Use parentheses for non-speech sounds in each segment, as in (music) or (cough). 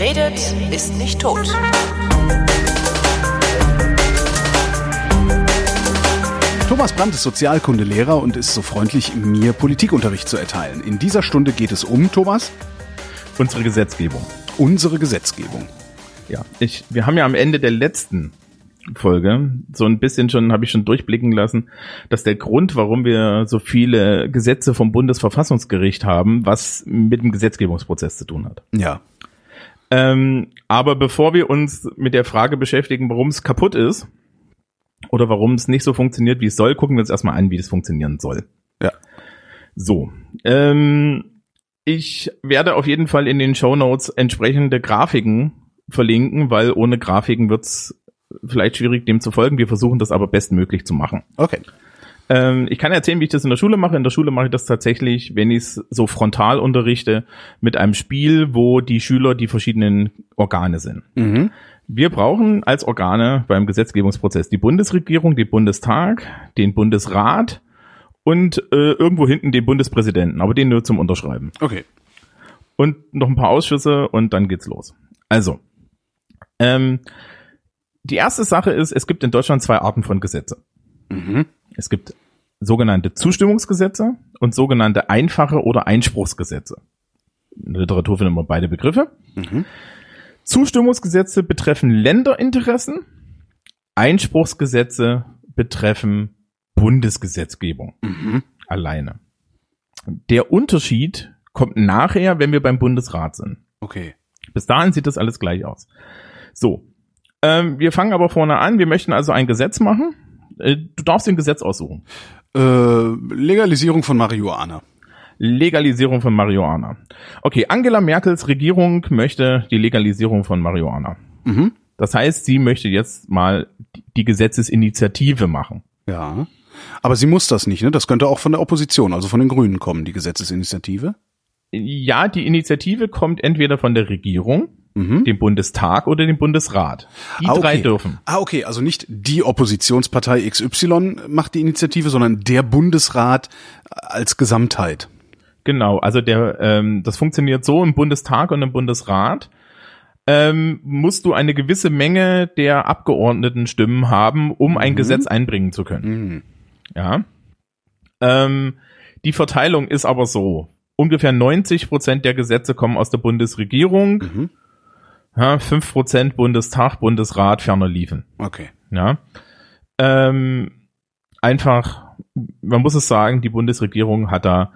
Wer redet, ist nicht tot. Thomas Brandt ist Sozialkundelehrer und ist so freundlich, mir Politikunterricht zu erteilen. In dieser Stunde geht es um, Thomas, Unsere Gesetzgebung. unsere Gesetzgebung. Ja, ich, wir haben ja am Ende der letzten Folge so ein bisschen schon, habe ich schon durchblicken lassen, dass der Grund, warum wir so viele Gesetze vom Bundesverfassungsgericht haben, was mit dem Gesetzgebungsprozess zu tun hat. Ja. Ähm, aber bevor wir uns mit der Frage beschäftigen, warum es kaputt ist oder warum es nicht so funktioniert, wie es soll, gucken wir uns erstmal an, wie das funktionieren soll. Ja. So. Ähm, ich werde auf jeden Fall in den Show Notes entsprechende Grafiken verlinken, weil ohne Grafiken wird's vielleicht schwierig, dem zu folgen. Wir versuchen das aber bestmöglich zu machen. Okay. Ähm, ich kann erzählen, wie ich das in der Schule mache. In der Schule mache ich das tatsächlich, wenn ich es so frontal unterrichte, mit einem Spiel, wo die Schüler die verschiedenen Organe sind. Mhm. Wir brauchen als Organe beim Gesetzgebungsprozess die Bundesregierung, den Bundestag, den Bundesrat und äh, irgendwo hinten den Bundespräsidenten, aber den nur zum Unterschreiben. Okay. Und noch ein paar Ausschüsse und dann geht's los. Also, ähm, die erste Sache ist, es gibt in Deutschland zwei Arten von Gesetze. Mhm. Es gibt sogenannte Zustimmungsgesetze und sogenannte einfache oder Einspruchsgesetze. In der Literatur finden wir beide Begriffe. Mhm. Zustimmungsgesetze betreffen Länderinteressen, Einspruchsgesetze betreffen Bundesgesetzgebung Mhm. alleine. Der Unterschied kommt nachher, wenn wir beim Bundesrat sind. Okay. Bis dahin sieht das alles gleich aus. So, ähm, wir fangen aber vorne an. Wir möchten also ein Gesetz machen. Äh, du darfst ein Gesetz aussuchen. Äh, Legalisierung von Marihuana. Legalisierung von Marihuana. Okay, Angela Merkels Regierung möchte die Legalisierung von Marihuana. Mhm. Das heißt, sie möchte jetzt mal die Gesetzesinitiative machen. Ja. Aber sie muss das nicht, ne? Das könnte auch von der Opposition, also von den Grünen kommen, die Gesetzesinitiative. Ja, die Initiative kommt entweder von der Regierung, Mhm. dem Bundestag oder dem Bundesrat. Die Ah, okay. drei dürfen. Ah, okay, also nicht die Oppositionspartei XY macht die Initiative, sondern der Bundesrat als Gesamtheit. Genau, also der, ähm, das funktioniert so im Bundestag und im Bundesrat. Ähm, musst du eine gewisse Menge der Abgeordneten Stimmen haben, um ein Gesetz einbringen zu können. Mhm. Ja. Ähm, die Verteilung ist aber so. Ungefähr 90 Prozent der Gesetze kommen aus der Bundesregierung. Mhm. Ja, 5 Prozent Bundestag, Bundesrat, ferner liefen. Okay. Ja. Ähm, einfach, man muss es sagen, die Bundesregierung hat da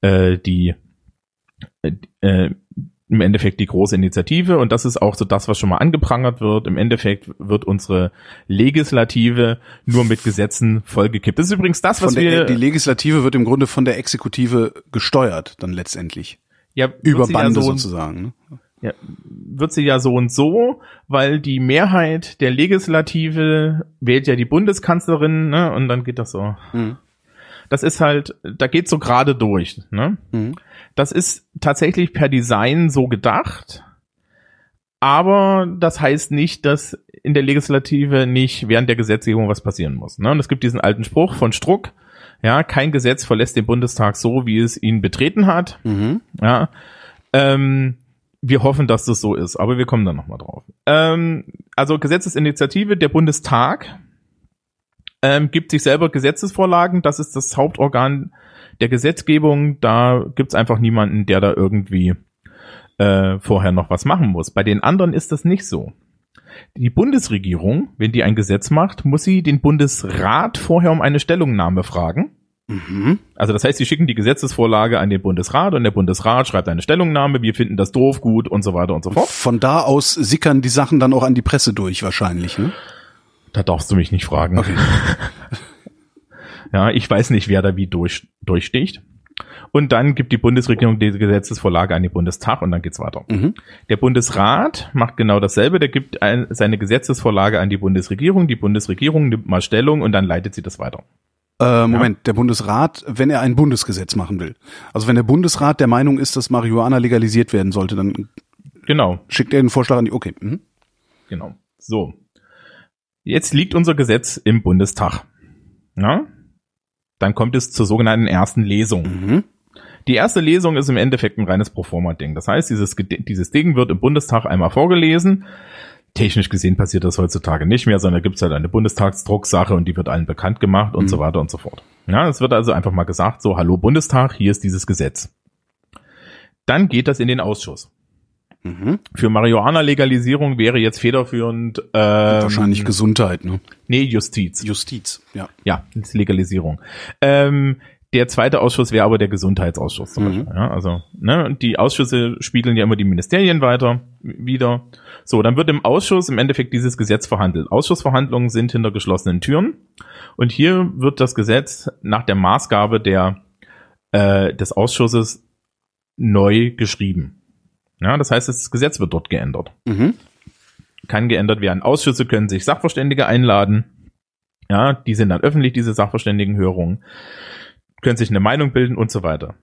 äh, die äh, äh, im Endeffekt die große Initiative und das ist auch so das, was schon mal angeprangert wird. Im Endeffekt wird unsere Legislative nur mit Gesetzen vollgekippt. Das ist übrigens das, was der, wir die Legislative wird im Grunde von der Exekutive gesteuert, dann letztendlich. ja, Über sie ja Bande so, sozusagen. Ne? Ja, wird sie ja so und so, weil die Mehrheit der Legislative wählt ja die Bundeskanzlerin, ne, und dann geht das so. Mhm. Das ist halt, da geht so gerade durch, ne? Mhm. Das ist tatsächlich per Design so gedacht, aber das heißt nicht, dass in der Legislative nicht während der Gesetzgebung was passieren muss. Ne? Und es gibt diesen alten Spruch von Struck, ja, kein Gesetz verlässt den Bundestag so, wie es ihn betreten hat. Mhm. Ja, ähm, wir hoffen, dass das so ist, aber wir kommen da nochmal drauf. Ähm, also Gesetzesinitiative, der Bundestag ähm, gibt sich selber Gesetzesvorlagen, das ist das Hauptorgan der Gesetzgebung, da gibt's einfach niemanden, der da irgendwie äh, vorher noch was machen muss. Bei den anderen ist das nicht so. Die Bundesregierung, wenn die ein Gesetz macht, muss sie den Bundesrat vorher um eine Stellungnahme fragen. Mhm. Also das heißt, sie schicken die Gesetzesvorlage an den Bundesrat und der Bundesrat schreibt eine Stellungnahme, wir finden das doof, gut und so weiter und so fort. Von da aus sickern die Sachen dann auch an die Presse durch wahrscheinlich. Ne? Da darfst du mich nicht fragen. Okay. (laughs) Ja, ich weiß nicht, wer da wie durch, durchsticht. Und dann gibt die Bundesregierung diese Gesetzesvorlage an den Bundestag und dann geht's weiter. Mhm. Der Bundesrat macht genau dasselbe, der gibt ein, seine Gesetzesvorlage an die Bundesregierung, die Bundesregierung nimmt mal Stellung und dann leitet sie das weiter. Äh, Moment, der Bundesrat, wenn er ein Bundesgesetz machen will. Also wenn der Bundesrat der Meinung ist, dass Marihuana legalisiert werden sollte, dann Genau, schickt er den Vorschlag an die. Okay. Mhm. genau. So. Jetzt liegt unser Gesetz im Bundestag. Na? Dann kommt es zur sogenannten ersten Lesung. Mhm. Die erste Lesung ist im Endeffekt ein reines Proforma-Ding. Das heißt, dieses, dieses Ding wird im Bundestag einmal vorgelesen. Technisch gesehen passiert das heutzutage nicht mehr, sondern gibt es halt eine Bundestagsdrucksache und die wird allen bekannt gemacht und so weiter und so fort. Ja, es wird also einfach mal gesagt, so, hallo Bundestag, hier ist dieses Gesetz. Dann geht das in den Ausschuss. Mhm. Für Marihuana-Legalisierung wäre jetzt federführend ähm, Wahrscheinlich Gesundheit, ne? Nee, Justiz. Justiz, ja. Ja, Legalisierung. Ähm, der zweite Ausschuss wäre aber der Gesundheitsausschuss zum Mhm. Beispiel. Ja, also, ne, und die Ausschüsse spiegeln ja immer die Ministerien weiter, wieder. So, dann wird im Ausschuss im Endeffekt dieses Gesetz verhandelt. Ausschussverhandlungen sind hinter geschlossenen Türen. Und hier wird das Gesetz nach der Maßgabe der, äh, des Ausschusses neu geschrieben. Ja, das heißt, das Gesetz wird dort geändert Mhm. kann geändert werden. Ausschüsse können sich Sachverständige einladen. Ja, die sind dann öffentlich, diese Sachverständigenhörungen, können sich eine Meinung bilden und so weiter.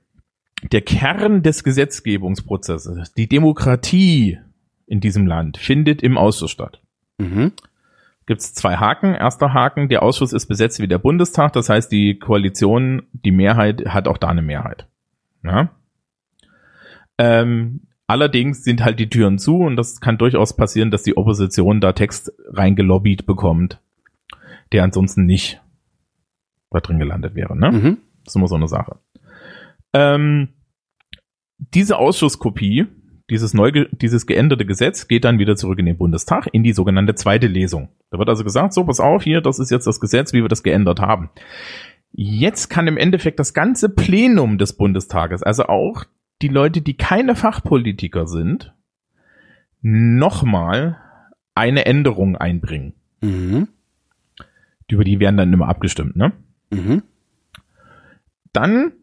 Der Kern des Gesetzgebungsprozesses, die Demokratie in diesem Land, findet im Ausschuss statt. Mhm. Gibt es zwei Haken. Erster Haken, der Ausschuss ist besetzt wie der Bundestag, das heißt, die Koalition, die Mehrheit hat auch da eine Mehrheit. Ja? Ähm, allerdings sind halt die Türen zu und das kann durchaus passieren, dass die Opposition da Text reingelobbyt bekommt, der ansonsten nicht da drin gelandet wäre. Ne? Mhm. Das ist immer so eine Sache. Ähm, diese Ausschusskopie, dieses neu, dieses geänderte Gesetz geht dann wieder zurück in den Bundestag in die sogenannte zweite Lesung. Da wird also gesagt, so, pass auf, hier, das ist jetzt das Gesetz, wie wir das geändert haben. Jetzt kann im Endeffekt das ganze Plenum des Bundestages, also auch die Leute, die keine Fachpolitiker sind, nochmal eine Änderung einbringen. Mhm. Über die werden dann immer abgestimmt, ne? Mhm. Dann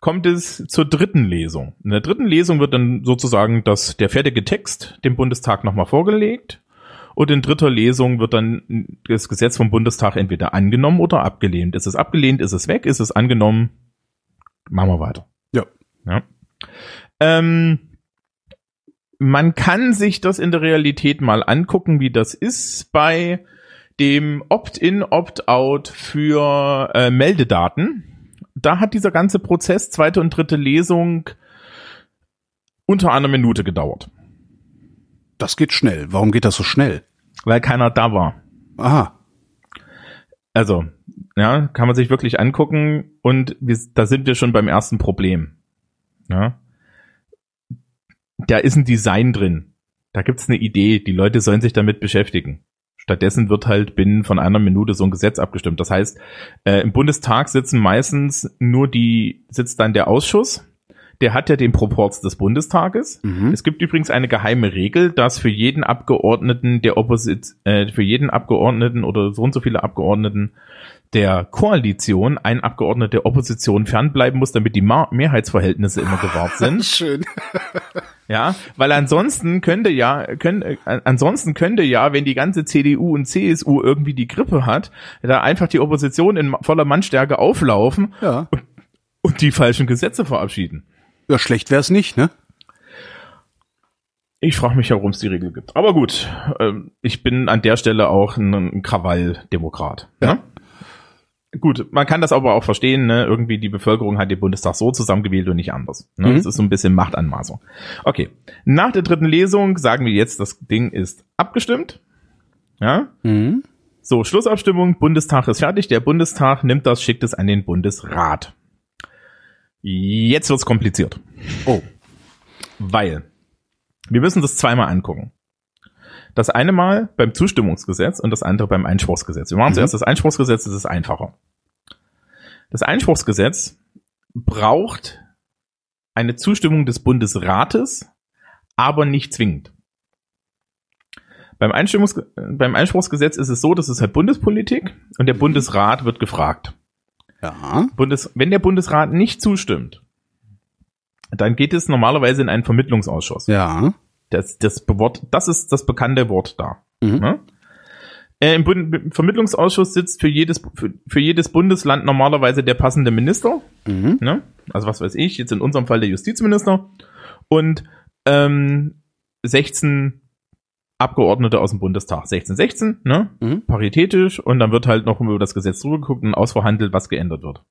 kommt es zur dritten Lesung. In der dritten Lesung wird dann sozusagen das, der fertige Text dem Bundestag nochmal vorgelegt. Und in dritter Lesung wird dann das Gesetz vom Bundestag entweder angenommen oder abgelehnt. Ist es abgelehnt, ist es weg, ist es angenommen, machen wir weiter. Ja. ja. Ähm, man kann sich das in der Realität mal angucken, wie das ist bei dem Opt-in, Opt-out für äh, Meldedaten. Da hat dieser ganze Prozess, zweite und dritte Lesung, unter einer Minute gedauert, Das geht schnell. Warum geht das so schnell? weil keiner da war. Aha. Also, ja, kann man sich wirklich angucken und wir, da sind wir schon beim ersten Problem. Ja. Da ist ein Design drin. Da gibt's eine Idee. Die Leute sollen sich damit beschäftigen. Stattdessen wird halt binnen von einer Minute so ein Gesetz abgestimmt. Das heißt, äh, im Bundestag sitzen meistens nur die, sitzt dann der Ausschuss. Der hat ja den Proporz des Bundestages. Mhm. Es gibt übrigens eine geheime Regel, dass für jeden Abgeordneten der Opposit äh, für jeden Abgeordneten oder so und so viele Abgeordneten der Koalition ein Abgeordneter der Opposition fernbleiben muss, damit die Ma Mehrheitsverhältnisse immer gewahrt (laughs) sind. Schön. Ja, weil ansonsten könnte ja, können, ansonsten könnte ja, wenn die ganze CDU und CSU irgendwie die Grippe hat, da einfach die Opposition in voller Mannstärke auflaufen Ja. und die falschen Gesetze verabschieden. Ja, schlecht wär's nicht, ne? Ich frage mich warum es die Regel gibt. Aber gut, ähm, ich bin an der Stelle auch ein, ein Krawalldemokrat. Ja. Ne? Gut, man kann das aber auch verstehen, ne? irgendwie die Bevölkerung hat den Bundestag so zusammengewählt und nicht anders. Ne? Mhm. Das ist so ein bisschen Machtanmaßung. Okay, nach der dritten Lesung sagen wir jetzt, das Ding ist abgestimmt. Ja, Mhm. so, Schlussabstimmung, Bundestag ist fertig, der Bundestag nimmt das, schickt es an den Bundesrat. Jetzt wird's kompliziert. Oh. Weil wir müssen das zweimal angucken. Das eine Mal beim Zustimmungsgesetz und das andere beim Einspruchsgesetz. Wir machen Mhm. zuerst das Einspruchsgesetz, das ist einfacher. Das Einspruchsgesetz braucht eine Zustimmung des Bundesrates, aber nicht zwingend. Beim, Einstimmungs beim Einspruchsgesetz ist es so, dass es halt Bundespolitik und der Bundesrat wird gefragt. Ja. Bundes wenn der Bundesrat nicht zustimmt, dann geht es normalerweise in einen Vermittlungsausschuss. Ja. Das, das, Wort, das ist das bekannte Wort da. Mhm. Ne? Äh, Im Bund Vermittlungsausschuss sitzt für jedes, für, für jedes Bundesland normalerweise der passende Minister. Mhm. Ne? Also was weiß ich, jetzt in unserem Fall der Justizminister und ähm, 16 Abgeordnete aus dem Bundestag. 16, 16, ne? Mhm. paritätisch und dann wird halt noch über das Gesetz drüber geguckt und ausverhandelt, was geändert wird.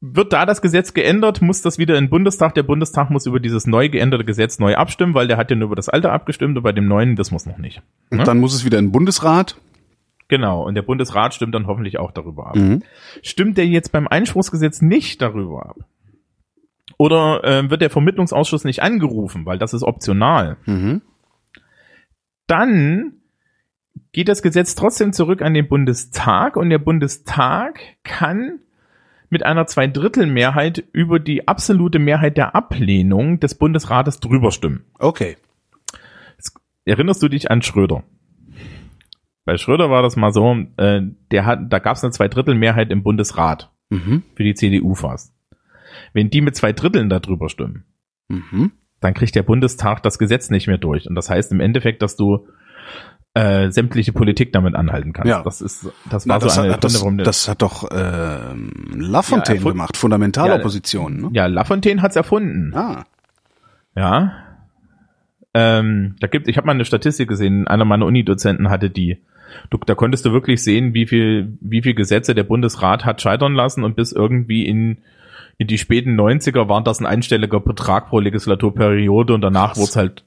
Wird da das Gesetz geändert, muss das wieder in den Bundestag. Der Bundestag muss über dieses neu geänderte Gesetz neu abstimmen, weil der hat ja nur über das alte abgestimmt und bei dem neuen, das muss noch nicht. Und dann muss es wieder in den Bundesrat. Genau, und der Bundesrat stimmt dann hoffentlich auch darüber ab. Mhm. Stimmt der jetzt beim Einspruchsgesetz nicht darüber ab? Oder äh, wird der Vermittlungsausschuss nicht angerufen, weil das ist optional? Mhm. Dann geht das Gesetz trotzdem zurück an den Bundestag und der Bundestag kann mit einer Zweidrittelmehrheit über die absolute Mehrheit der Ablehnung des Bundesrates drüber stimmen. Okay. Erinnerst du dich an Schröder? Bei Schröder war das mal so, äh, der hat, da gab es eine Zweidrittelmehrheit im Bundesrat Mhm. für die CDU fast. Wenn die mit zwei Dritteln darüber stimmen, Mhm. dann kriegt der Bundestag das Gesetz nicht mehr durch. Und das heißt im Endeffekt, dass du äh, sämtliche Politik damit anhalten kannst. Ja. Das ist, das Na, war das, so eine hat, das, Gründe, warum der- das hat doch ähm, Lafontaine Ja, gemacht, Fundamentalopposition. Ne? ja, Lafontaine hat's erfunden. Ah. Ja. Ähm, da gibt, ich habe mal eine Statistik gesehen, einer meiner Unidozenten hatte die. Du, da konntest du wirklich sehen, wie viel, wie viel Gesetze der Bundesrat hat scheitern lassen und bis irgendwie in, in die späten 90er war das ein einstelliger Betrag pro Legislaturperiode und danach wurde es halt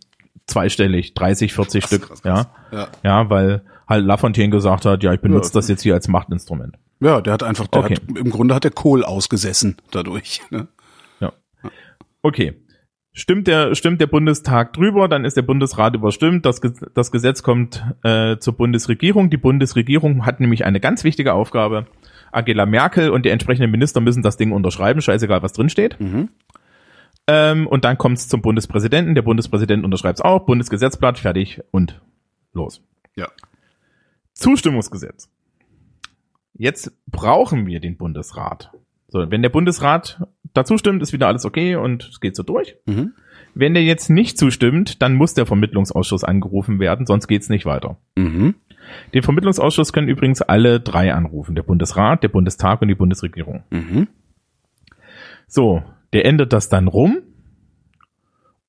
zweistellig, 30, 40 Krass, Stück, krass, krass. ja. Ja. Ja, weil halt Lafontaine gesagt hat, ja, ich benutze Ja. das jetzt hier als Machtinstrument. Ja, der hat einfach, der Okay. hat, im Grunde hat der Kohl ausgesessen dadurch. (laughs) Ne? Okay. Stimmt der, stimmt der Bundestag drüber, dann ist der Bundesrat überstimmt, das, das Gesetz kommt äh, zur Bundesregierung. Die Bundesregierung hat nämlich eine ganz wichtige Aufgabe. Angela Merkel und die entsprechenden Minister müssen das Ding unterschreiben, scheißegal, was drinsteht. Mhm. Ähm, und dann kommt es zum Bundespräsidenten, der Bundespräsident unterschreibt es auch, Bundesgesetzblatt, fertig und los. Ja. Zustimmungsgesetz. Jetzt brauchen wir den Bundesrat. So, wenn der Bundesrat dazu stimmt, ist wieder alles okay und es geht so durch. Mhm. Wenn der jetzt nicht zustimmt, dann muss der Vermittlungsausschuss angerufen werden, sonst geht's nicht weiter. Mhm. Den Vermittlungsausschuss können übrigens alle drei anrufen. Der Bundesrat, der Bundestag und die Bundesregierung. Mhm. So, der ändert das dann rum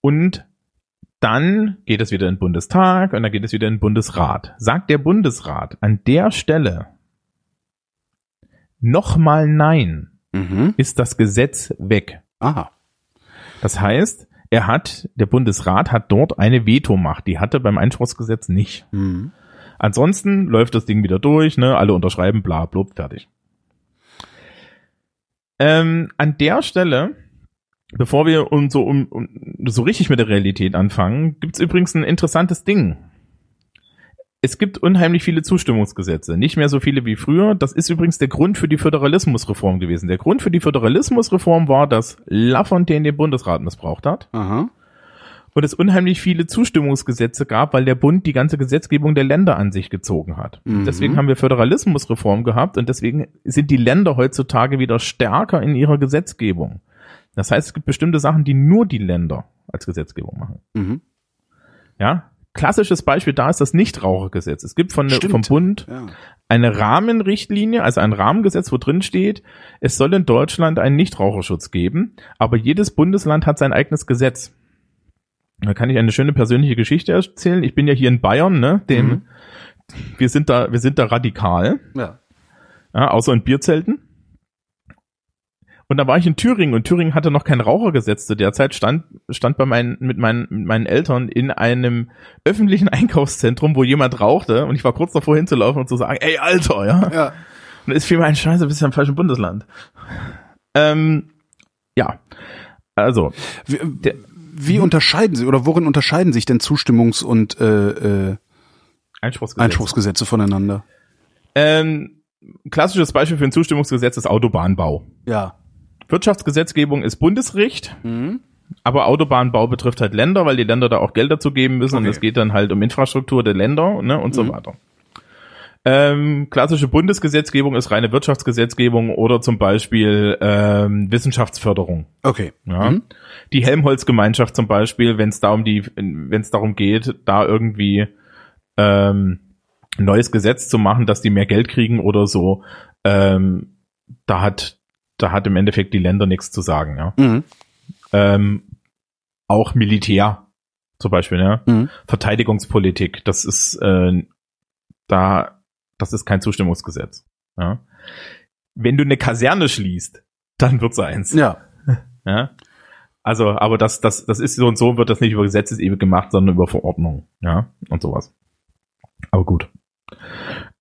und dann geht es wieder in den Bundestag und dann geht es wieder in den Bundesrat. Sagt der Bundesrat an der Stelle nochmal Nein, Mhm. ist das Gesetz weg. Aha. Das heißt, er hat, der Bundesrat hat dort eine Vetomacht. Die hatte beim Einspruchsgesetz nicht. Mhm. Ansonsten läuft das Ding wieder durch, ne, alle unterschreiben, bla, blub, fertig. Ähm, an der Stelle, bevor wir uns so, um, um, so richtig mit der Realität anfangen, gibt's übrigens ein interessantes Ding. Es gibt unheimlich viele Zustimmungsgesetze, nicht mehr so viele wie früher. Das ist übrigens der Grund für die Föderalismusreform gewesen. Der Grund für die Föderalismusreform war, dass Lafontaine den Bundesrat missbraucht hat Aha. und es unheimlich viele Zustimmungsgesetze gab, weil der Bund die ganze Gesetzgebung der Länder an sich gezogen hat. Mhm. Deswegen haben wir Föderalismusreform gehabt und deswegen sind die Länder heutzutage wieder stärker in ihrer Gesetzgebung. Das heißt, es gibt bestimmte Sachen, die nur die Länder als Gesetzgebung machen. Mhm. Ja? Klassisches Beispiel da ist das Nichtrauchergesetz. Es gibt von, Stimmt. vom Bund Ja. eine Rahmenrichtlinie, also ein Rahmengesetz, wo drin steht, es soll in Deutschland einen Nichtraucherschutz geben, aber jedes Bundesland hat sein eigenes Gesetz. Da kann ich eine schöne persönliche Geschichte erzählen. Ich bin ja hier in Bayern, ne? Dem, Mhm. wir sind da, wir sind da radikal, Ja. ja, außer in Bierzelten. Und da war ich in Thüringen und Thüringen hatte noch kein Rauchergesetz zu der Zeit, stand, stand bei meinen, mit meinen, mit meinen Eltern in einem öffentlichen (laughs) Einkaufszentrum, wo jemand rauchte und ich war kurz davor hinzulaufen und zu sagen, ey Alter, ja. Ja. Und ist viel mein Scheiße, bist ja im falschen Bundesland. Ähm, ja. Also, Wie, wie unterscheiden sie oder worin unterscheiden sich denn Zustimmungs- und äh, äh, Einspruchsgesetz. Einspruchsgesetze voneinander? Ähm, klassisches Beispiel für ein Zustimmungsgesetz ist Autobahnbau. Ja. Wirtschaftsgesetzgebung ist Bundesrecht, Mhm. aber Autobahnbau betrifft halt Länder, weil die Länder da auch Geld dazu geben müssen und Okay. es geht dann halt um Infrastruktur der Länder ne, und so Mhm. weiter. Ähm, klassische Bundesgesetzgebung ist reine Wirtschaftsgesetzgebung oder zum Beispiel ähm, Wissenschaftsförderung. Okay. Ja. Mhm. Die Helmholtz-Gemeinschaft zum Beispiel, wenn es da um die, wenn es darum geht, da irgendwie ähm, ein neues Gesetz zu machen, dass die mehr Geld kriegen oder so, ähm, da hat, da hat im Endeffekt die Länder nichts zu sagen. Ja. Mhm. Ähm, auch Militär zum Beispiel, ja. Mhm. Verteidigungspolitik, das ist äh, da, das ist kein Zustimmungsgesetz. Ja. Wenn du eine Kaserne schließt, dann wird's eins. Ja. (laughs) Ja. Also, aber das, das, das ist so und so, wird das nicht über Gesetzesebene gemacht, sondern über Verordnung. Ja, und sowas. Aber gut.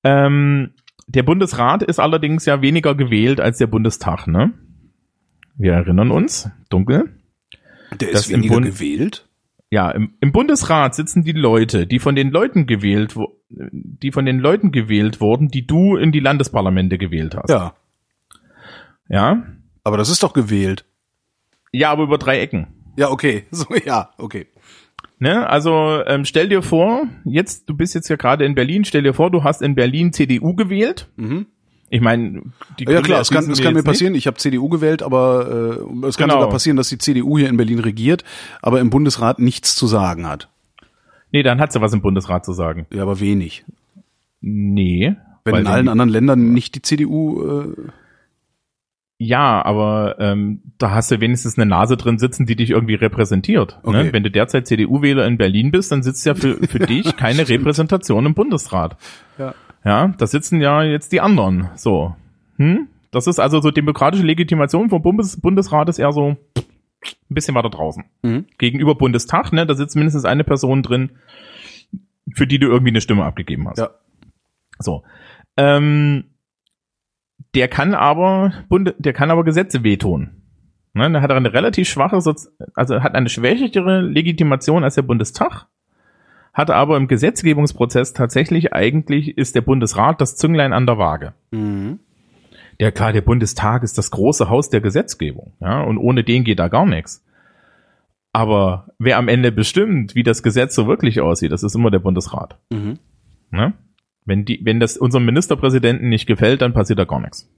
Ähm, der Bundesrat ist allerdings ja weniger gewählt als der Bundestag, ne? Wir erinnern uns, dunkel. Der ist im weniger Bund- gewählt. Ja, im, im Bundesrat sitzen die Leute, die von den Leuten gewählt, die von den Leuten gewählt wurden, die du in die Landesparlamente gewählt hast. Ja. Ja? Aber das ist doch gewählt. Ja, aber über drei Ecken. Ja, okay. (laughs) So, ja, okay. Ne? Also ähm, stell dir vor, jetzt, du bist jetzt ja gerade in Berlin, stell dir vor, du hast in Berlin CDU gewählt. Mhm. Ich meine, die Ja Grüne klar, es kann, es kann mir jetzt nicht. passieren. Ich habe CDU gewählt, aber äh, es kann Genau. sogar passieren, dass die CDU hier in Berlin regiert, aber im Bundesrat nichts zu sagen hat. Nee, dann hat sie was im Bundesrat zu sagen. Ja, aber wenig. Nee. Wenn in allen anderen Ländern nicht die CDU. Äh, Ja, aber ähm, da hast du wenigstens eine Nase drin sitzen, die dich irgendwie repräsentiert. Okay. Ne? Wenn du derzeit CDU-Wähler in Berlin bist, dann sitzt ja für, für (laughs) dich keine Repräsentation im Bundesrat. Ja. Ja, da sitzen ja jetzt die anderen. So. Hm? Das ist also so demokratische Legitimation vom Bundes Bundesrat ist eher so ein bisschen weiter draußen. Mhm. Gegenüber Bundestag, ne, da sitzt mindestens eine Person drin, für die du irgendwie eine Stimme abgegeben hast. Ja. So. Ähm, der kann aber Bund, der kann aber Gesetze wehtun. Ne, da hat er eine relativ schwache, Sozi- also hat eine schwächere Legitimation als der Bundestag, hat aber im Gesetzgebungsprozess tatsächlich eigentlich ist der Bundesrat das Zünglein an der Waage. Mhm. Ja klar, der Bundestag ist das große Haus der Gesetzgebung, ja, und ohne den geht da gar nichts. Aber wer am Ende bestimmt, wie das Gesetz so wirklich aussieht, das ist immer der Bundesrat. Mhm. Ne? Wenn die, wenn das unserem Ministerpräsidenten nicht gefällt, dann passiert da gar nichts.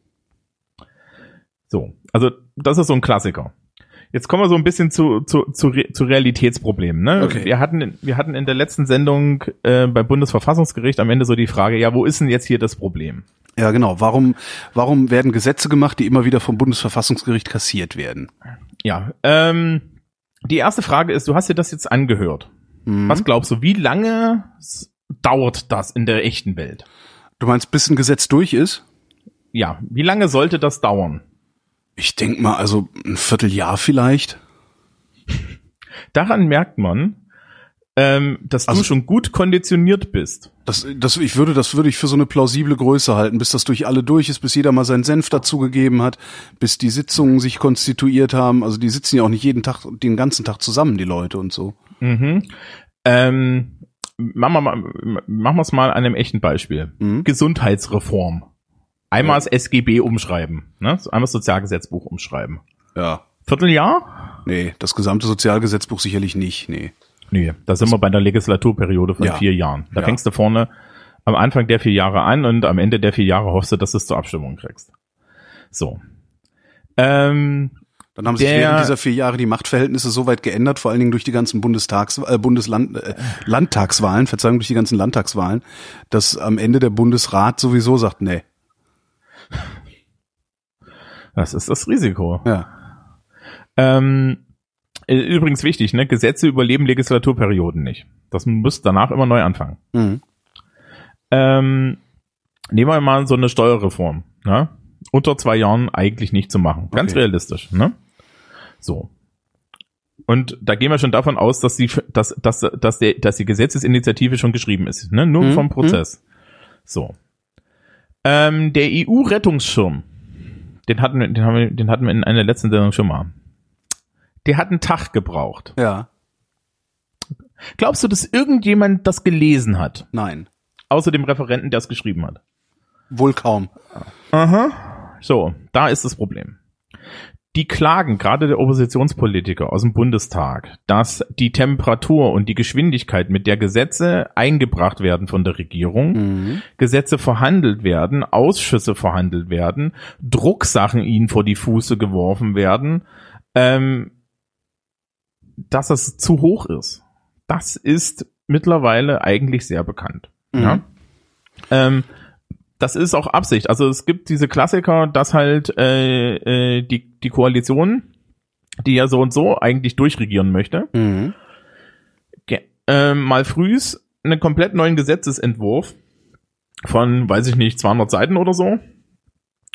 So, also das ist so ein Klassiker. Jetzt kommen wir so ein bisschen zu, zu, zu, Re zu Realitätsproblemen. Ne? Okay. Wir, hatten, wir hatten in der letzten Sendung äh, beim Bundesverfassungsgericht am Ende so die Frage, ja, wo ist denn jetzt hier das Problem? Ja, genau. Warum, warum werden Gesetze gemacht, die immer wieder vom Bundesverfassungsgericht kassiert werden? Ja, ähm, die erste Frage ist, du hast dir das jetzt angehört. Mhm. Was glaubst du, wie lange dauert das in der echten Welt? Du meinst, bis ein Gesetz durch ist? Ja, wie lange sollte das dauern? Ich denk mal, also ein Vierteljahr vielleicht. (laughs) Daran merkt man, ähm, dass Also- du schon gut konditioniert bist. Das, das, ich würde, das würde ich für so eine plausible Größe halten, bis das durch alle durch ist, bis jeder mal seinen Senf dazugegeben hat, bis die Sitzungen sich konstituiert haben. Also die sitzen ja auch nicht jeden Tag, den ganzen Tag zusammen, die Leute und so. Mhm. Ähm, machen wir mal, machen wir es mal an einem echten Beispiel. Mhm. Gesundheitsreform. Einmal das SGB umschreiben, ne? Einmal das Sozialgesetzbuch umschreiben. Ja. Vierteljahr? Nee, das gesamte Sozialgesetzbuch sicherlich nicht, nee. Nee, da sind wir bei der Legislaturperiode von Ja. vier Jahren. Da Ja. fängst du vorne am Anfang der vier Jahre an und am Ende der vier Jahre hoffst du, dass du es zur Abstimmung kriegst. So. Ähm, Dann haben sich während dieser vier Jahre die Machtverhältnisse so weit geändert, vor allen Dingen durch die ganzen Bundestags, äh, Bundesland, äh, Landtagswahlen, Verzeihung, durch die ganzen Landtagswahlen, dass am Ende der Bundesrat sowieso sagt, nee. das ist das Risiko. Ja. Ähm, äh, übrigens wichtig, ne? Gesetze überleben Legislaturperioden nicht. Das muss danach immer neu anfangen. Mhm. Ähm, nehmen wir mal so eine Steuerreform. Ne? Unter zwei Jahren eigentlich nicht zu machen. Ganz Okay. realistisch. Ne? So. Und da gehen wir schon davon aus, dass die, dass, dass, dass, der, dass die Gesetzesinitiative schon geschrieben ist. Ne? Nur Mhm. vom Prozess. So. Ähm, der EU-Rettungsschirm, den hatten, wir, den, haben wir, den hatten wir in einer letzten Sendung schon mal. Der hat einen Tag gebraucht. Ja. Glaubst du, dass irgendjemand das gelesen hat? Nein. Außer dem Referenten, der es geschrieben hat. Wohl kaum. Aha. So, da ist das Problem. Die klagen, gerade der Oppositionspolitiker aus dem Bundestag, dass die Temperatur und die Geschwindigkeit, mit der Gesetze eingebracht werden von der Regierung, Mhm. Gesetze verhandelt werden, Ausschüsse verhandelt werden, Drucksachen ihnen vor die Fuße geworfen werden, ähm, dass das zu hoch ist. Das ist mittlerweile eigentlich sehr bekannt. Mhm. Ja? Ähm, das ist auch Absicht. Also es gibt diese Klassiker, dass halt äh, äh, die, die Koalition, die ja so und so eigentlich durchregieren möchte, Mhm. äh, mal frühs einen komplett neuen Gesetzesentwurf von, weiß ich nicht, 200 Seiten oder so.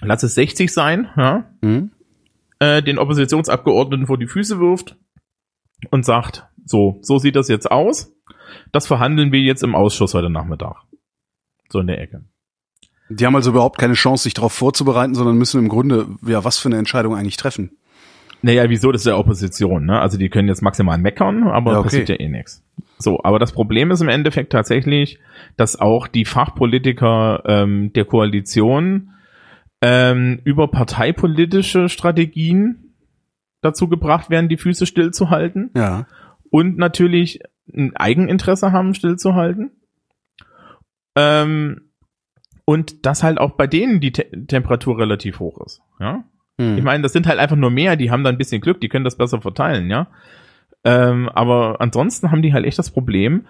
Lass es 60 sein, ja. Mhm. äh, den Oppositionsabgeordneten vor die Füße wirft und sagt, so, so sieht das jetzt aus. Das verhandeln wir jetzt im Ausschuss heute Nachmittag. So in der Ecke. Die haben also überhaupt keine Chance, sich darauf vorzubereiten, sondern müssen im Grunde, ja, was für eine Entscheidung eigentlich treffen. Naja, wieso? Das ist ja Opposition, ne? Also die können jetzt maximal meckern, aber Ja, okay. passiert ja eh nichts. So, aber das Problem ist im Endeffekt tatsächlich, dass auch die Fachpolitiker ähm, der Koalition ähm, über parteipolitische Strategien dazu gebracht werden, die Füße stillzuhalten Ja. und natürlich ein Eigeninteresse haben, stillzuhalten. Ähm, und dass halt auch bei denen die Te Temperatur relativ hoch ist. Ja? Hm. Ich meine, das sind halt einfach nur mehr, die haben da ein bisschen Glück, die können das besser verteilen, ja. Ähm, aber ansonsten haben die halt echt das Problem,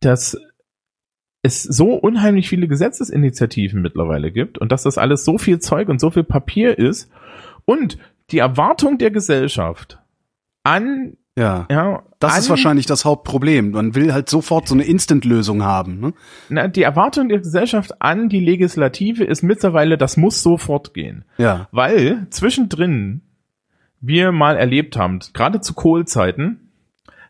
dass es so unheimlich viele Gesetzesinitiativen mittlerweile gibt und dass das alles so viel Zeug und so viel Papier ist und die Erwartung der Gesellschaft an, ja. ja, Das ist wahrscheinlich das Hauptproblem. Man will halt sofort so eine Instant-Lösung haben. Ne? na, die Erwartung der Gesellschaft an die Legislative ist mittlerweile, das muss sofort gehen. Ja. Weil zwischendrin wir mal erlebt haben, gerade zu Kohlzeiten,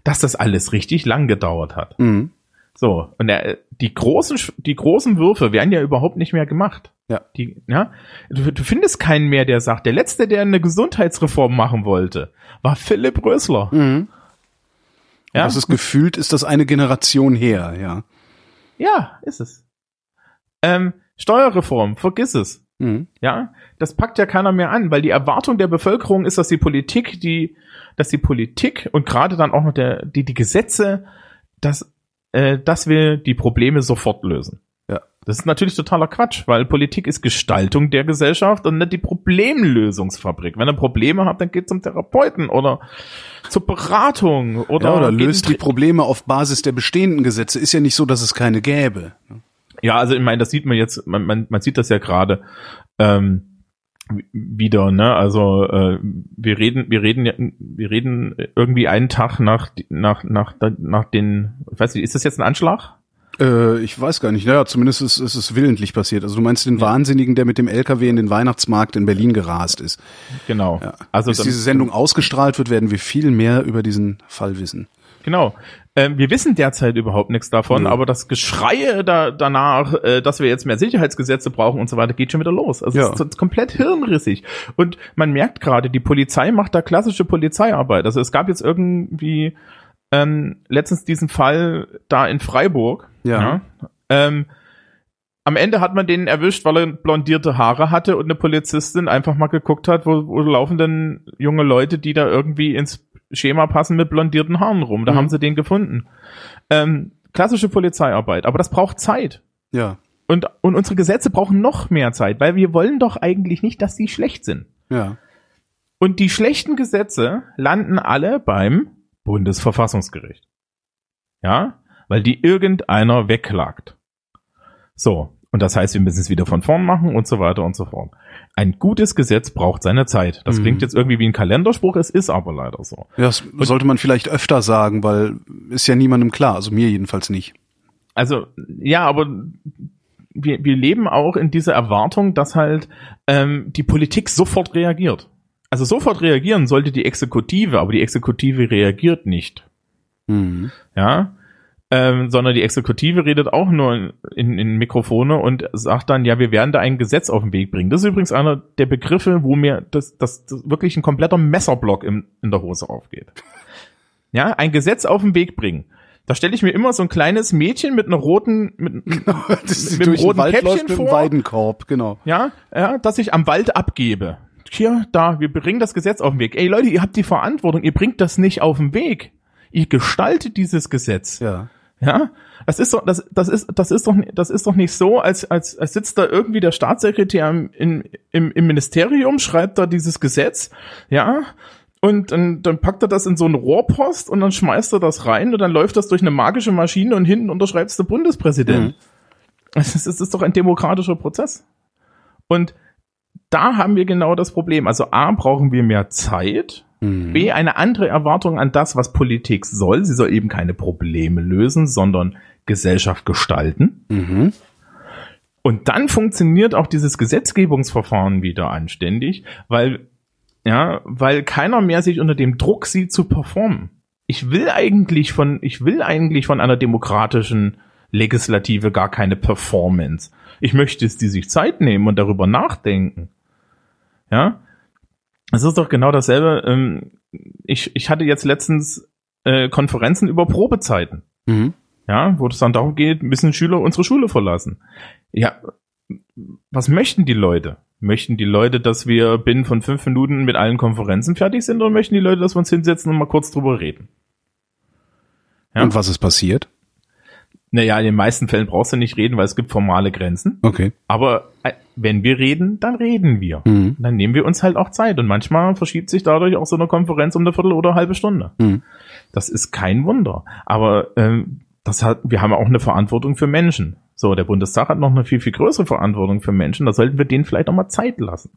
dass das alles richtig lang gedauert hat. Mhm. So, und der, die großen, die großen Würfe werden ja überhaupt nicht mehr gemacht. Ja. Die, ja, du, du findest keinen mehr, der sagt, der letzte, der eine Gesundheitsreform machen wollte, war Philipp Rösler. Mhm. Ja, Das ist gefühlt, ist das eine Generation her, ja. ja, ist es. Ähm, Steuerreform, vergiss es. Mhm. Ja, das packt ja keiner mehr an, weil die Erwartung der Bevölkerung ist, dass die Politik, die, dass die Politik und gerade dann auch noch der, die, die Gesetze, dass, äh, dass wir die Probleme sofort lösen. Das ist natürlich totaler Quatsch, weil Politik ist Gestaltung der Gesellschaft und nicht die Problemlösungsfabrik. Wenn ihr Probleme habt, dann geht zum Therapeuten oder zur Beratung oder, Ja, oder löst die Probleme auf Basis der bestehenden Gesetze. Ist ja nicht so, dass es keine gäbe. Ja, also ich meine, das sieht man jetzt, man, man, man sieht das ja gerade ähm, wieder, ne? Also äh, wir reden, wir reden, wir reden irgendwie einen Tag nach nach nach nach den, ich weiß nicht, ist das jetzt ein Anschlag? Äh, ich weiß gar nicht. Naja, zumindest ist, ist es willentlich passiert. Also du meinst den Wahnsinnigen, der mit dem LKW in den Weihnachtsmarkt in Berlin gerast ist. Genau. Ja. Also Bis dann- diese Sendung ausgestrahlt wird, werden wir viel mehr über diesen Fall wissen. Genau. Ähm, wir wissen derzeit überhaupt nichts davon, Nö. aber das Geschreie da, danach, äh, dass wir jetzt mehr Sicherheitsgesetze brauchen und so weiter, geht schon wieder los. Also Ja. es ist komplett hirnrissig. Und man merkt gerade, die Polizei macht da klassische Polizeiarbeit. Also es gab jetzt irgendwie ähm, letztens diesen Fall da in Freiburg. Ja. Ähm, am Ende hat man den erwischt, weil er blondierte Haare hatte und eine Polizistin einfach mal geguckt hat, wo, wo laufen denn junge Leute, die da irgendwie ins Schema passen mit blondierten Haaren rum. Da Mhm. haben sie den gefunden. Ähm, klassische Polizeiarbeit, aber das braucht Zeit. Ja. Und, und unsere Gesetze brauchen noch mehr Zeit, weil wir wollen doch eigentlich nicht, dass die schlecht sind. Ja. Und die schlechten Gesetze landen alle beim Bundesverfassungsgericht. Ja, weil die irgendeiner wegklagt. So, und das heißt, wir müssen es wieder von vorn machen und so weiter und so fort. Ein gutes Gesetz braucht seine Zeit. Das Mhm. klingt jetzt irgendwie wie ein Kalenderspruch, es ist aber leider so. Ja, Das sollte man vielleicht öfter sagen, weil ist ja niemandem klar, also mir jedenfalls nicht. Also, ja, aber wir, wir leben auch in dieser Erwartung, dass halt ähm, die Politik sofort reagiert. Also sofort reagieren sollte die Exekutive, aber die Exekutive reagiert nicht. Mhm. ja, ähm, sondern die Exekutive redet auch nur in, in Mikrofone und sagt dann, ja, wir werden da ein Gesetz auf den Weg bringen. Das ist übrigens einer der Begriffe, wo mir das, das, das wirklich ein kompletter Messerblock im, in der Hose aufgeht. Ja, ein Gesetz auf den Weg bringen. Da stelle ich mir immer so ein kleines Mädchen mit einer roten, mit, (laughs) mit, Das mit einem roten Wald Käppchen läuft mit dem vor. Weidenkorb, genau. ja, ja, dass ich am Wald abgebe. Hier, da, wir bringen das Gesetz auf den Weg. Ey Leute, ihr habt die Verantwortung, ihr bringt das nicht auf den Weg. Ihr gestaltet dieses Gesetz. Ja. Ja, das ist doch, das, das ist, das ist doch, das ist doch nicht so, als, als, als sitzt da irgendwie der Staatssekretär im, in, im, im Ministerium, schreibt da dieses Gesetz, ja, und dann, dann packt er das in so einen Rohrpost und dann schmeißt er das rein und dann läuft das durch eine magische Maschine und hinten unterschreibt der Bundespräsident. Mhm. Es ist, es ist doch ein demokratischer Prozess. Und da haben wir genau das Problem. Also A, brauchen wir mehr Zeit, Mhm. B, eine andere Erwartung an das, was Politik soll. Sie soll eben keine Probleme lösen, sondern Gesellschaft gestalten. Mhm. Und dann funktioniert auch dieses Gesetzgebungsverfahren wieder anständig, weil Ja, weil keiner mehr sich unter dem Druck sieht zu performen. Ich will eigentlich von, ich will eigentlich von einer demokratischen Legislative gar keine Performance. Ich möchte, dass die sich Zeit nehmen und darüber nachdenken. Ja, es ist doch genau dasselbe. Ähm, ich, ich hatte jetzt letztens äh, Konferenzen über Probezeiten. Mhm. Ja, wo es dann darum geht, müssen Schüler unsere Schule verlassen. Ja, was möchten die Leute? Möchten die Leute, dass wir binnen von fünf Minuten mit allen Konferenzen fertig sind oder möchten die Leute, dass wir uns hinsetzen und mal kurz drüber reden? Ja. Und was ist passiert? Naja, in den meisten Fällen brauchst du nicht reden, weil es gibt formale Grenzen. Okay. Aber äh, wenn wir reden, dann reden wir. Mhm. Dann nehmen wir uns halt auch Zeit. Und manchmal verschiebt sich dadurch auch so eine Konferenz um eine Viertel oder eine halbe Stunde. Mhm. Das ist kein Wunder. Aber ähm, das hat, wir haben auch eine Verantwortung für Menschen. So, der Bundestag hat noch eine viel, viel größere Verantwortung für Menschen. Da sollten wir denen vielleicht auch mal Zeit lassen.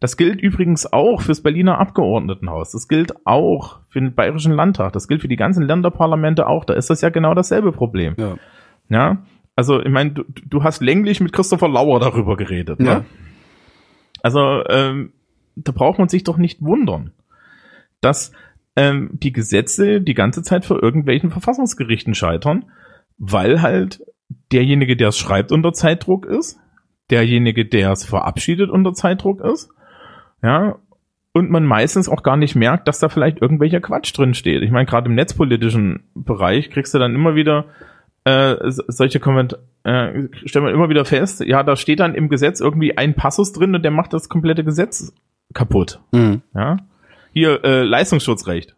Das gilt übrigens auch fürs Berliner Abgeordnetenhaus. Das gilt auch für den Bayerischen Landtag. Das gilt für die ganzen Länderparlamente auch. Da ist das ja genau dasselbe Problem. Ja. Ja, also ich meine, du, du hast länglich mit Christopher Lauer darüber geredet. Ne? Ja. Also ähm, da braucht man sich doch nicht wundern, dass ähm, die Gesetze die ganze Zeit vor irgendwelchen Verfassungsgerichten scheitern, weil halt derjenige, der es schreibt, unter Zeitdruck ist, derjenige, der es verabschiedet, unter Zeitdruck ist, ja, und man meistens auch gar nicht merkt, dass da vielleicht irgendwelcher Quatsch drin steht. Ich meine, gerade im netzpolitischen Bereich kriegst du dann immer wieder äh, so- solche Kommentare, äh, stellt man immer wieder fest, ja, da steht dann im Gesetz irgendwie ein Passus drin und der macht das komplette Gesetz kaputt. Mhm. Ja. Hier, äh, Leistungsschutzrecht.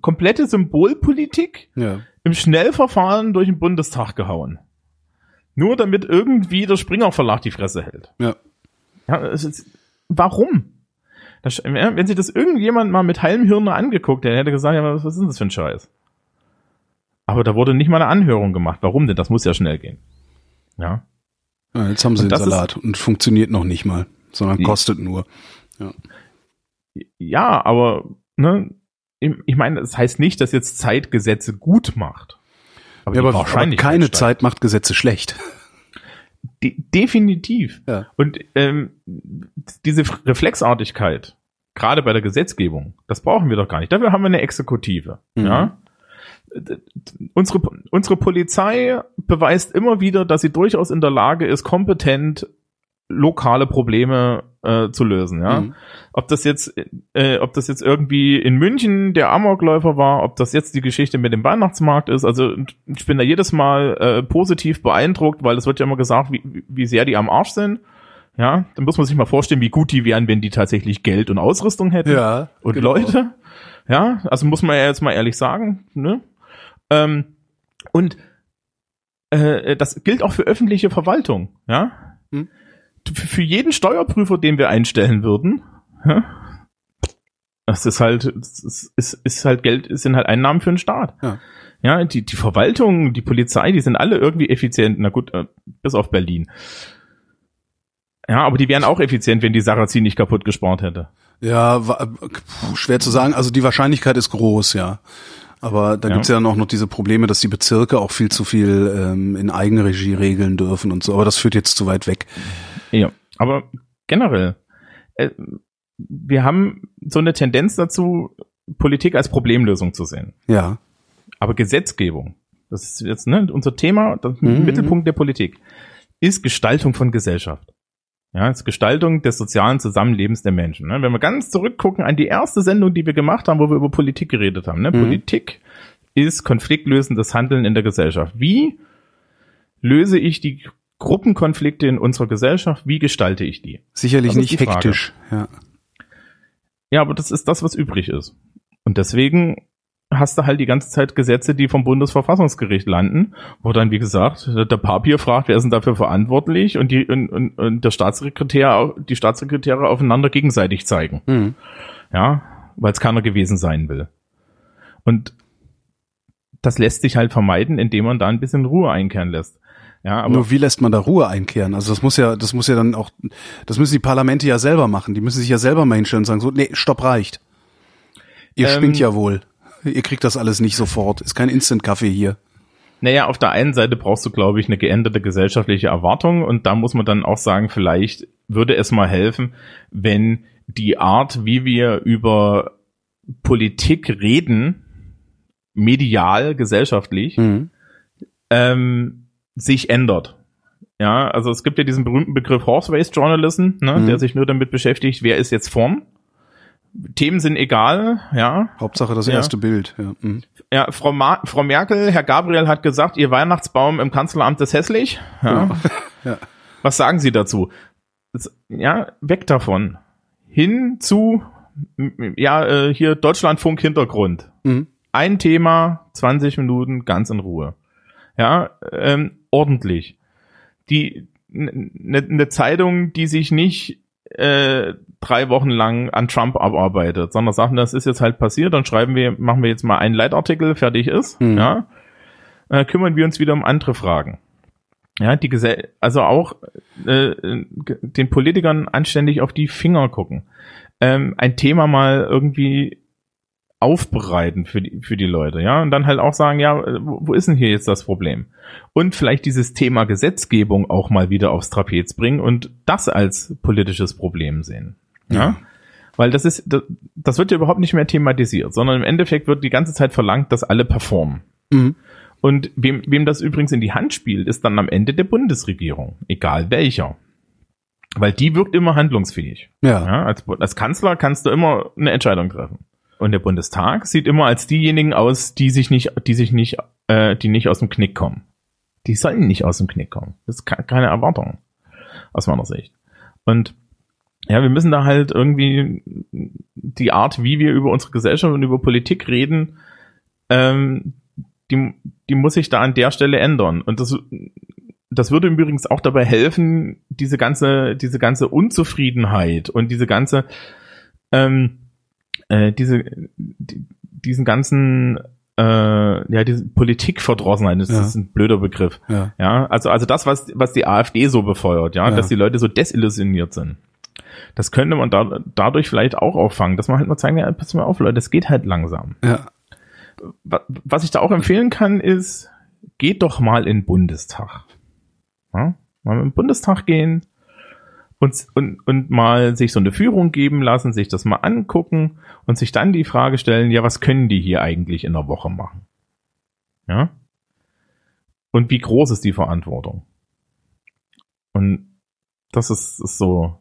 Komplette Symbolpolitik Ja. im Schnellverfahren durch den Bundestag gehauen. Nur damit irgendwie der Springer Verlag die Fresse hält. Ja. Ja, es ist, warum? Das, ja, wenn sich das irgendjemand mal mit heilem Hirn angeguckt hätte, hätte er gesagt, ja, was, was ist denn das für ein Scheiß? Aber da wurde nicht mal eine Anhörung gemacht. Warum denn? Das muss ja schnell gehen. Ja. ja jetzt haben sie den das ist- Salat und funktioniert noch nicht mal, sondern Die- kostet nur. Ja, aber, ne, ich ich meine, das heißt nicht, dass jetzt Zeitgesetze gut macht. Ja, die aber, aber Wahrscheinlichkeit keine. Zeit macht Gesetze schlecht. De definitiv. Ja. Und ähm, diese Reflexartigkeit, gerade bei der Gesetzgebung, das brauchen wir doch gar nicht. Dafür haben wir eine Exekutive. Mhm. Ja. Unsere, unsere Polizei beweist immer wieder, dass sie durchaus in der Lage ist, kompetent lokale Probleme äh, zu lösen. Ja. Mhm. Ob das jetzt, äh, ob das jetzt irgendwie in München der Amokläufer war, ob das jetzt die Geschichte mit dem Weihnachtsmarkt ist. Also ich bin da jedes Mal äh, positiv beeindruckt, weil es wird ja immer gesagt, wie, wie sehr die am Arsch sind. Ja, dann muss man sich mal vorstellen, wie gut die wären, wenn die tatsächlich Geld und Ausrüstung hätten. Ja. Und genau. Leute, ja, also muss man ja jetzt mal ehrlich sagen, ne? Ähm, und äh, das gilt auch für öffentliche Verwaltung, ja? Hm. Für, jeden Steuerprüfer, den wir einstellen würden, ja? Das ist halt, ist, ist, ist halt Geld, sind halt Einnahmen für den Staat. Ja. Ja, die, die Verwaltung, die Polizei, die sind alle irgendwie effizient. Na gut, äh, bis auf Berlin. Ja, aber die wären auch effizient, wenn die Sarrazin nicht kaputt gespart hätte. Ja, schwer zu sagen. Also die Wahrscheinlichkeit ist groß, ja. Aber da Ja. gibt's ja dann auch noch diese Probleme, dass die Bezirke auch viel zu viel ähm, in Eigenregie regeln dürfen und so. Aber das führt jetzt zu weit weg. Ja, aber generell, äh, wir haben so eine Tendenz dazu, Politik als Problemlösung zu sehen. Ja. Aber Gesetzgebung, das ist jetzt ne, unser Thema, das Mhm. Mittelpunkt der Politik, ist Gestaltung von Gesellschaft. Ja, ist Gestaltung des sozialen Zusammenlebens der Menschen. Ne? Wenn wir ganz zurückgucken an die erste Sendung, die wir gemacht haben, wo wir über Politik geredet haben. Ne? Mhm. Politik ist konfliktlösendes Handeln in der Gesellschaft. Wie löse ich die Gruppenkonflikte in unserer Gesellschaft? Wie gestalte ich die? Sicherlich Das nicht hektisch. Ja. Ja, aber das ist das, was übrig ist. Und deswegen hast du halt die ganze Zeit Gesetze, die vom Bundesverfassungsgericht landen, wo dann, wie gesagt, der Papier fragt, wer ist denn dafür verantwortlich und die und, und, und der Staatssekretär, die Staatssekretäre aufeinander gegenseitig zeigen. Mhm. Ja, weil es keiner gewesen sein will. Und das lässt sich halt vermeiden, indem man da ein bisschen Ruhe einkehren lässt. Ja, aber Nur wie lässt man da Ruhe einkehren? Also das muss ja, das muss ja dann auch, das müssen die Parlamente ja selber machen. Die müssen sich ja selber mal hinstellen und sagen so, nee, stopp reicht. Ihr Ähm, spinnt ja wohl. Ihr kriegt das alles nicht sofort. Ist kein Instant-Kaffee hier. Naja, auf der einen Seite brauchst du, glaube ich, eine geänderte gesellschaftliche Erwartung und da muss man dann auch sagen, vielleicht würde es mal helfen, wenn die Art, wie wir über Politik reden, medial, gesellschaftlich, Mhm. ähm, sich ändert. Ja, also es gibt ja diesen berühmten Begriff Horse Race Journalism, ne, Mhm. der sich nur damit beschäftigt, wer ist jetzt vorn. Themen sind egal, ja. Hauptsache das Ja. erste Bild. Ja. Mhm. Ja, Frau, Ma Frau Merkel, Herr Gabriel hat gesagt, ihr Weihnachtsbaum im Kanzleramt ist hässlich. Ja. Ja. (laughs) Was sagen Sie dazu? Ja, weg davon. Hin zu, ja, äh, hier Deutschlandfunk Hintergrund. Mhm. Ein Thema, 20 Minuten, ganz in Ruhe. Ja, ähm, ordentlich. Die, eine ne Zeitung, die sich nicht äh, drei Wochen lang an Trump abarbeitet, sondern sagt, das ist jetzt halt passiert, dann schreiben wir, machen wir jetzt mal einen Leitartikel, fertig ist, Mhm. ja, äh, kümmern wir uns wieder um andere Fragen. Ja, die Gesell also auch äh, den Politikern anständig auf die Finger gucken. Ähm, ein Thema mal irgendwie aufbereiten für die, für die Leute, ja, und dann halt auch sagen, ja, äh, wo wo ist denn hier jetzt das Problem? Und vielleicht dieses Thema Gesetzgebung auch mal wieder aufs Trapez bringen und das als politisches Problem sehen. Ja. Ja. Weil das ist, das, das wird ja überhaupt nicht mehr thematisiert, sondern im Endeffekt wird die ganze Zeit verlangt, dass alle performen. Mhm. Und wem, wem das übrigens in die Hand spielt, ist dann am Ende der Bundesregierung, egal welcher. Weil die wirkt immer handlungsfähig. Ja. Ja, als, als Kanzler kannst du immer eine Entscheidung treffen. Und der Bundestag sieht immer als diejenigen aus, die sich nicht, die sich nicht, äh, die nicht aus dem Knick kommen. Die sollen nicht aus dem Knick kommen. Das ist ke- keine Erwartung. Aus meiner Sicht. Und ja, wir müssen da halt irgendwie die Art, wie wir über unsere Gesellschaft und über Politik reden, ähm, die, die muss sich da an der Stelle ändern. Und das, das würde übrigens auch dabei helfen, diese ganze, diese ganze Unzufriedenheit und diese ganze, ähm, äh, diese, die, diesen ganzen, äh, ja, diese Politikverdrossenheit, das Ja. ist ein blöder Begriff. Ja. Ja, also, also das, was, was die AfD so befeuert, ja, Ja. dass die Leute so desillusioniert sind. Das könnte man da, dadurch vielleicht auch auffangen, dass man halt mal zeigen, ja, pass mal auf, Leute, es geht halt langsam. Ja. Wa- Was ich da auch empfehlen kann, ist, geht doch mal in den Bundestag. Ja? Mal in den Bundestag gehen und, und, und mal sich so eine Führung geben lassen, sich das mal angucken und sich dann die Frage stellen, ja, was können die hier eigentlich in der Woche machen? Ja? Und wie groß ist die Verantwortung? Und das ist, ist so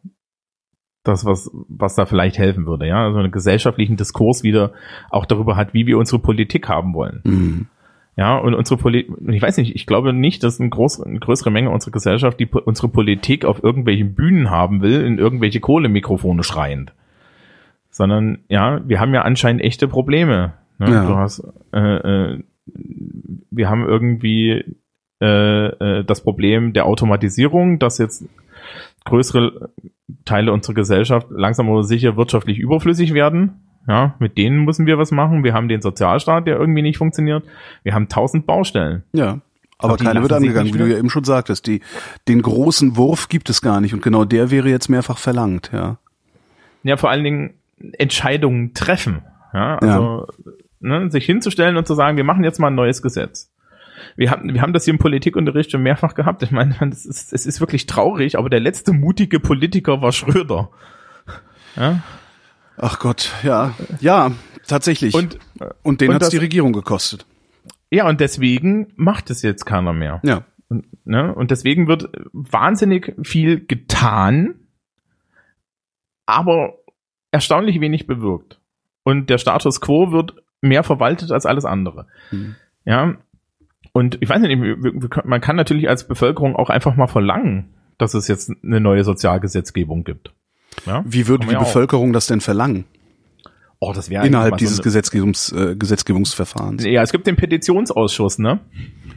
das, was, was da vielleicht helfen würde, ja, also einen gesellschaftlichen Diskurs wieder auch darüber hat, wie wir unsere Politik haben wollen. Mhm. Ja, und unsere Politik, ich weiß nicht, ich glaube nicht, dass eine, groß, eine größere Menge unserer Gesellschaft die unsere Politik auf irgendwelchen Bühnen haben will, in irgendwelche Kohlemikrofone schreiend. Sondern, ja, wir haben ja anscheinend echte Probleme. Ne? Ja. Du hast, äh, äh, wir haben irgendwie äh, äh, das Problem der Automatisierung, dass jetzt größere Teile unserer Gesellschaft langsam aber sicher wirtschaftlich überflüssig werden. Ja, mit denen müssen wir was machen. Wir haben den Sozialstaat, der irgendwie nicht funktioniert. Wir haben tausend Baustellen. Ja. Aber keine wird angegangen, wie du ja eben schon sagtest. Die, den großen Wurf gibt es gar nicht und genau der wäre jetzt mehrfach verlangt, ja. Ja, vor allen Dingen Entscheidungen treffen. Ja, also Ne, sich hinzustellen und zu sagen, wir machen jetzt mal ein neues Gesetz. Wir haben, wir haben das hier im Politikunterricht schon mehrfach gehabt. Ich meine, es ist, es ist wirklich traurig, aber der letzte mutige Politiker war Schröder. Ja? Ach Gott, ja. Ja, tatsächlich. Und, und den und hat's das- die Regierung gekostet. ja, und deswegen macht es jetzt keiner mehr. Ja. Und, ne? und deswegen wird wahnsinnig viel getan, aber erstaunlich wenig bewirkt. Und der Status quo wird mehr verwaltet als alles andere. Mhm. Ja. Und ich weiß nicht, man kann natürlich als Bevölkerung auch einfach mal verlangen, dass es jetzt eine neue Sozialgesetzgebung gibt. Ja? Wie würde die ja auch. Bevölkerung das denn verlangen? Oh, das wäre Innerhalb dieses so Gesetzgebungs, äh, Gesetzgebungsverfahrens. Ja, es gibt den Petitionsausschuss, ne?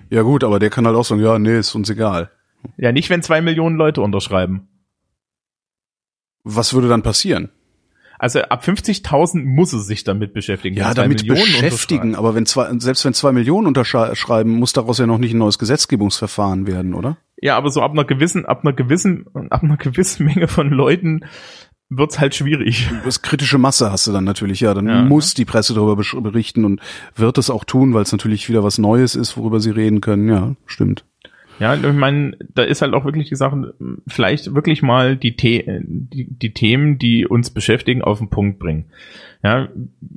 Ja gut, aber der kann halt auch sagen, ja, nee, ist uns egal. Ja, nicht, wenn zwei Millionen Leute unterschreiben. Was würde dann passieren? Also ab 50.000 muss es sich damit beschäftigen. Ja, damit Millionen beschäftigen, aber wenn zwei, selbst wenn zwei Millionen unterschreiben, muss daraus ja noch nicht ein neues Gesetzgebungsverfahren werden, oder? Ja, aber so ab einer gewissen, ab einer gewissen, ab einer gewissen Menge von Leuten wird's halt schwierig. Das kritische Masse hast du dann natürlich, ja. Dann Ja. muss die Presse darüber berichten und wird es auch tun, weil es natürlich wieder was Neues ist, worüber sie reden können. Ja, stimmt. Ja, ich meine, da ist halt auch wirklich die Sache, vielleicht wirklich mal die, The die, die Themen, die uns beschäftigen, auf den Punkt bringen. Ja,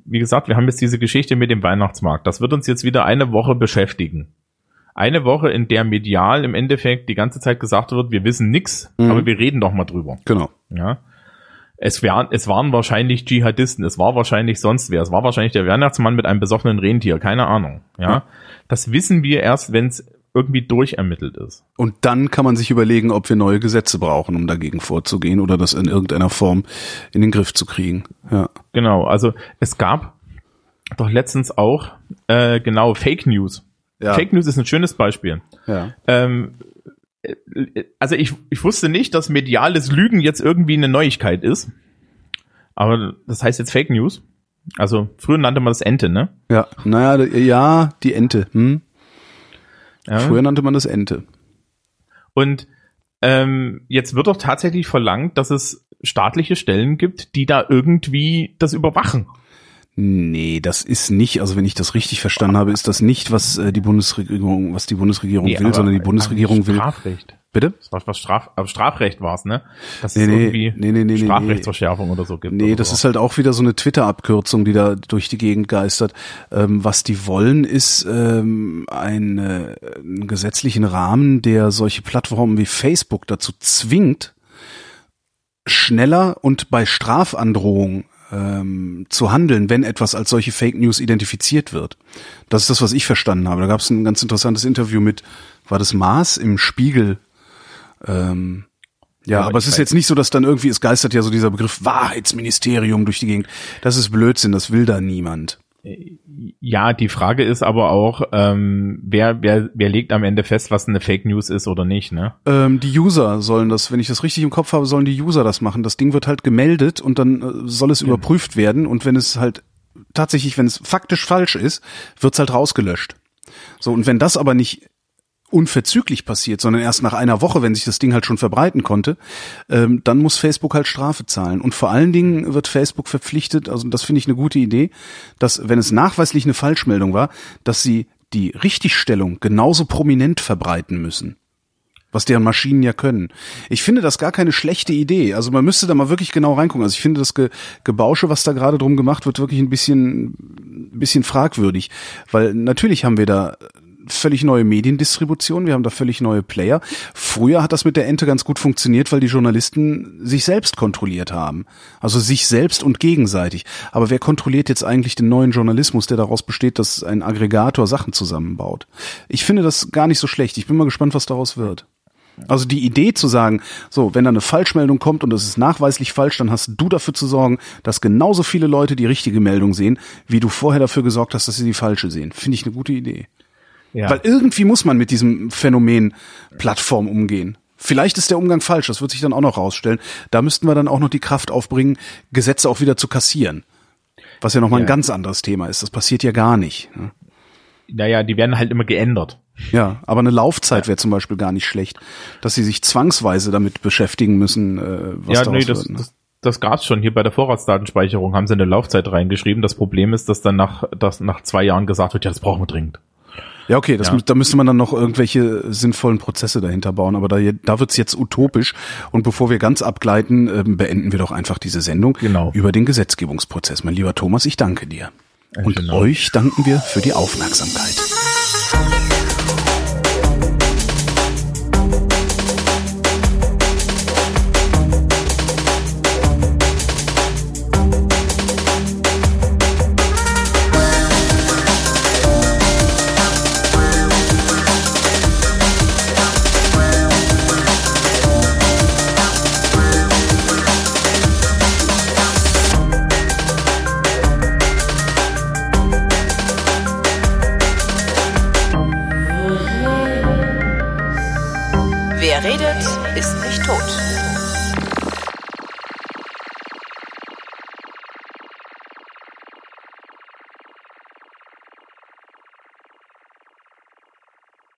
wie gesagt, wir haben jetzt diese Geschichte mit dem Weihnachtsmarkt. Das wird uns jetzt wieder eine Woche beschäftigen. Eine Woche, in der medial im Endeffekt die ganze Zeit gesagt wird, wir wissen nix, Mhm. aber wir reden doch mal drüber. Genau. Ja. Es, wären, es waren wahrscheinlich Dschihadisten, es war wahrscheinlich sonst wer, es war wahrscheinlich der Weihnachtsmann mit einem besoffenen Rentier, keine Ahnung. Ja. Ja. Das wissen wir erst, wenn es irgendwie durchermittelt ist. Und dann kann man sich überlegen, ob wir neue Gesetze brauchen, um dagegen vorzugehen oder das in irgendeiner Form in den Griff zu kriegen. Ja. Genau, also es gab doch letztens auch äh, genau Fake News. Ja. Fake News ist ein schönes Beispiel. Ja. Ähm, äh, also ich, ich wusste nicht, dass mediales Lügen jetzt irgendwie eine Neuigkeit ist. Aber das heißt jetzt Fake News. Also früher nannte man das Ente, ne? Ja. Naja, ja, die Ente. Hm? Ja. Früher nannte man das Ente. Und ähm, jetzt wird doch tatsächlich verlangt, dass es staatliche Stellen gibt, die da irgendwie das überwachen. Nee, das ist nicht, also wenn ich das richtig verstanden habe, ist das nicht, was äh, die Bundesregierung, was die Bundesregierung Nee, will, sondern die Bundesregierung will. Strafrecht. Bitte? Das war was Straf, aber Strafrecht war es, ne? Dass Nee, es nee, irgendwie nee, nee, nee, nee, Strafrechtsverschärfung oder so gibt. Nee, das so. ist halt auch wieder so eine Twitter-Abkürzung, die da durch die Gegend geistert. Ähm, was die wollen, ist ähm, ein, äh, einen gesetzlichen Rahmen, der solche Plattformen wie Facebook dazu zwingt, schneller und bei Strafandrohung ähm, zu handeln, wenn etwas als solche Fake News identifiziert wird. Das ist das, was ich verstanden habe. Da gab es ein ganz interessantes Interview mit, war das Maß im Spiegel? Ähm, ja, aber ich es ist jetzt nicht so, dass dann irgendwie, es geistert ja so dieser Begriff Wahrheitsministerium durch die Gegend. Das ist Blödsinn, das will da niemand. Ja, die Frage ist aber auch, ähm, wer, wer, wer legt am Ende fest, was eine Fake News ist oder nicht, ne? Ähm, die User sollen das, wenn ich das richtig im Kopf habe, sollen die User das machen. Das Ding wird halt gemeldet und dann äh, soll es überprüft werden und wenn es halt tatsächlich, wenn es faktisch falsch ist, wird es halt rausgelöscht. So, und wenn das aber nicht unverzüglich passiert, sondern erst nach einer Woche, wenn sich das Ding halt schon verbreiten konnte, ähm, dann muss Facebook halt Strafe zahlen. Und vor allen Dingen wird Facebook verpflichtet, also das finde ich eine gute Idee, dass, wenn es nachweislich eine Falschmeldung war, dass sie die Richtigstellung genauso prominent verbreiten müssen. Was deren Maschinen ja können. Ich finde das gar keine schlechte Idee. Also man müsste da mal wirklich genau reingucken. Also ich finde das Ge Gebausche, was da gerade drum gemacht wird, wirklich ein bisschen, ein bisschen fragwürdig. Weil natürlich haben wir da völlig neue Mediendistribution, wir haben da völlig neue Player. Früher hat das mit der Ente ganz gut funktioniert, weil die Journalisten sich selbst kontrolliert haben. Also sich selbst und gegenseitig. Aber wer kontrolliert jetzt eigentlich den neuen Journalismus, der daraus besteht, dass ein Aggregator Sachen zusammenbaut? Ich finde das gar nicht so schlecht. Ich bin mal gespannt, was daraus wird. Also die Idee zu sagen, so, wenn da eine Falschmeldung kommt und es ist nachweislich falsch, dann hast du dafür zu sorgen, dass genauso viele Leute die richtige Meldung sehen, wie du vorher dafür gesorgt hast, dass sie die falsche sehen. Finde ich eine gute Idee. Ja. Weil irgendwie muss man mit diesem Phänomen Plattform umgehen. Vielleicht ist der Umgang falsch, das wird sich dann auch noch rausstellen. Da müssten wir dann auch noch die Kraft aufbringen, Gesetze auch wieder zu kassieren. Was ja nochmal ein Ja. ganz anderes Thema ist. Das passiert ja gar nicht. ne? naja, die werden halt immer geändert. Ja, aber eine Laufzeit wäre zum Beispiel gar nicht schlecht, dass sie sich zwangsweise damit beschäftigen müssen, äh, was ja, nee, das, wird. Ne? das, das gab's schon. Hier bei der Vorratsdatenspeicherung haben sie eine Laufzeit reingeschrieben. Das Problem ist, dass dann nach, dass nach zwei Jahren gesagt wird, ja, das brauchen wir dringend. Ja, okay, das, Ja. da müsste man dann noch irgendwelche sinnvollen Prozesse dahinter bauen, aber da, da wird's jetzt utopisch. Und bevor wir ganz abgleiten, ähm, beenden wir doch einfach diese Sendung Genau. über den Gesetzgebungsprozess. Mein lieber Thomas, ich danke dir. Und Abend. euch danken wir für die Aufmerksamkeit.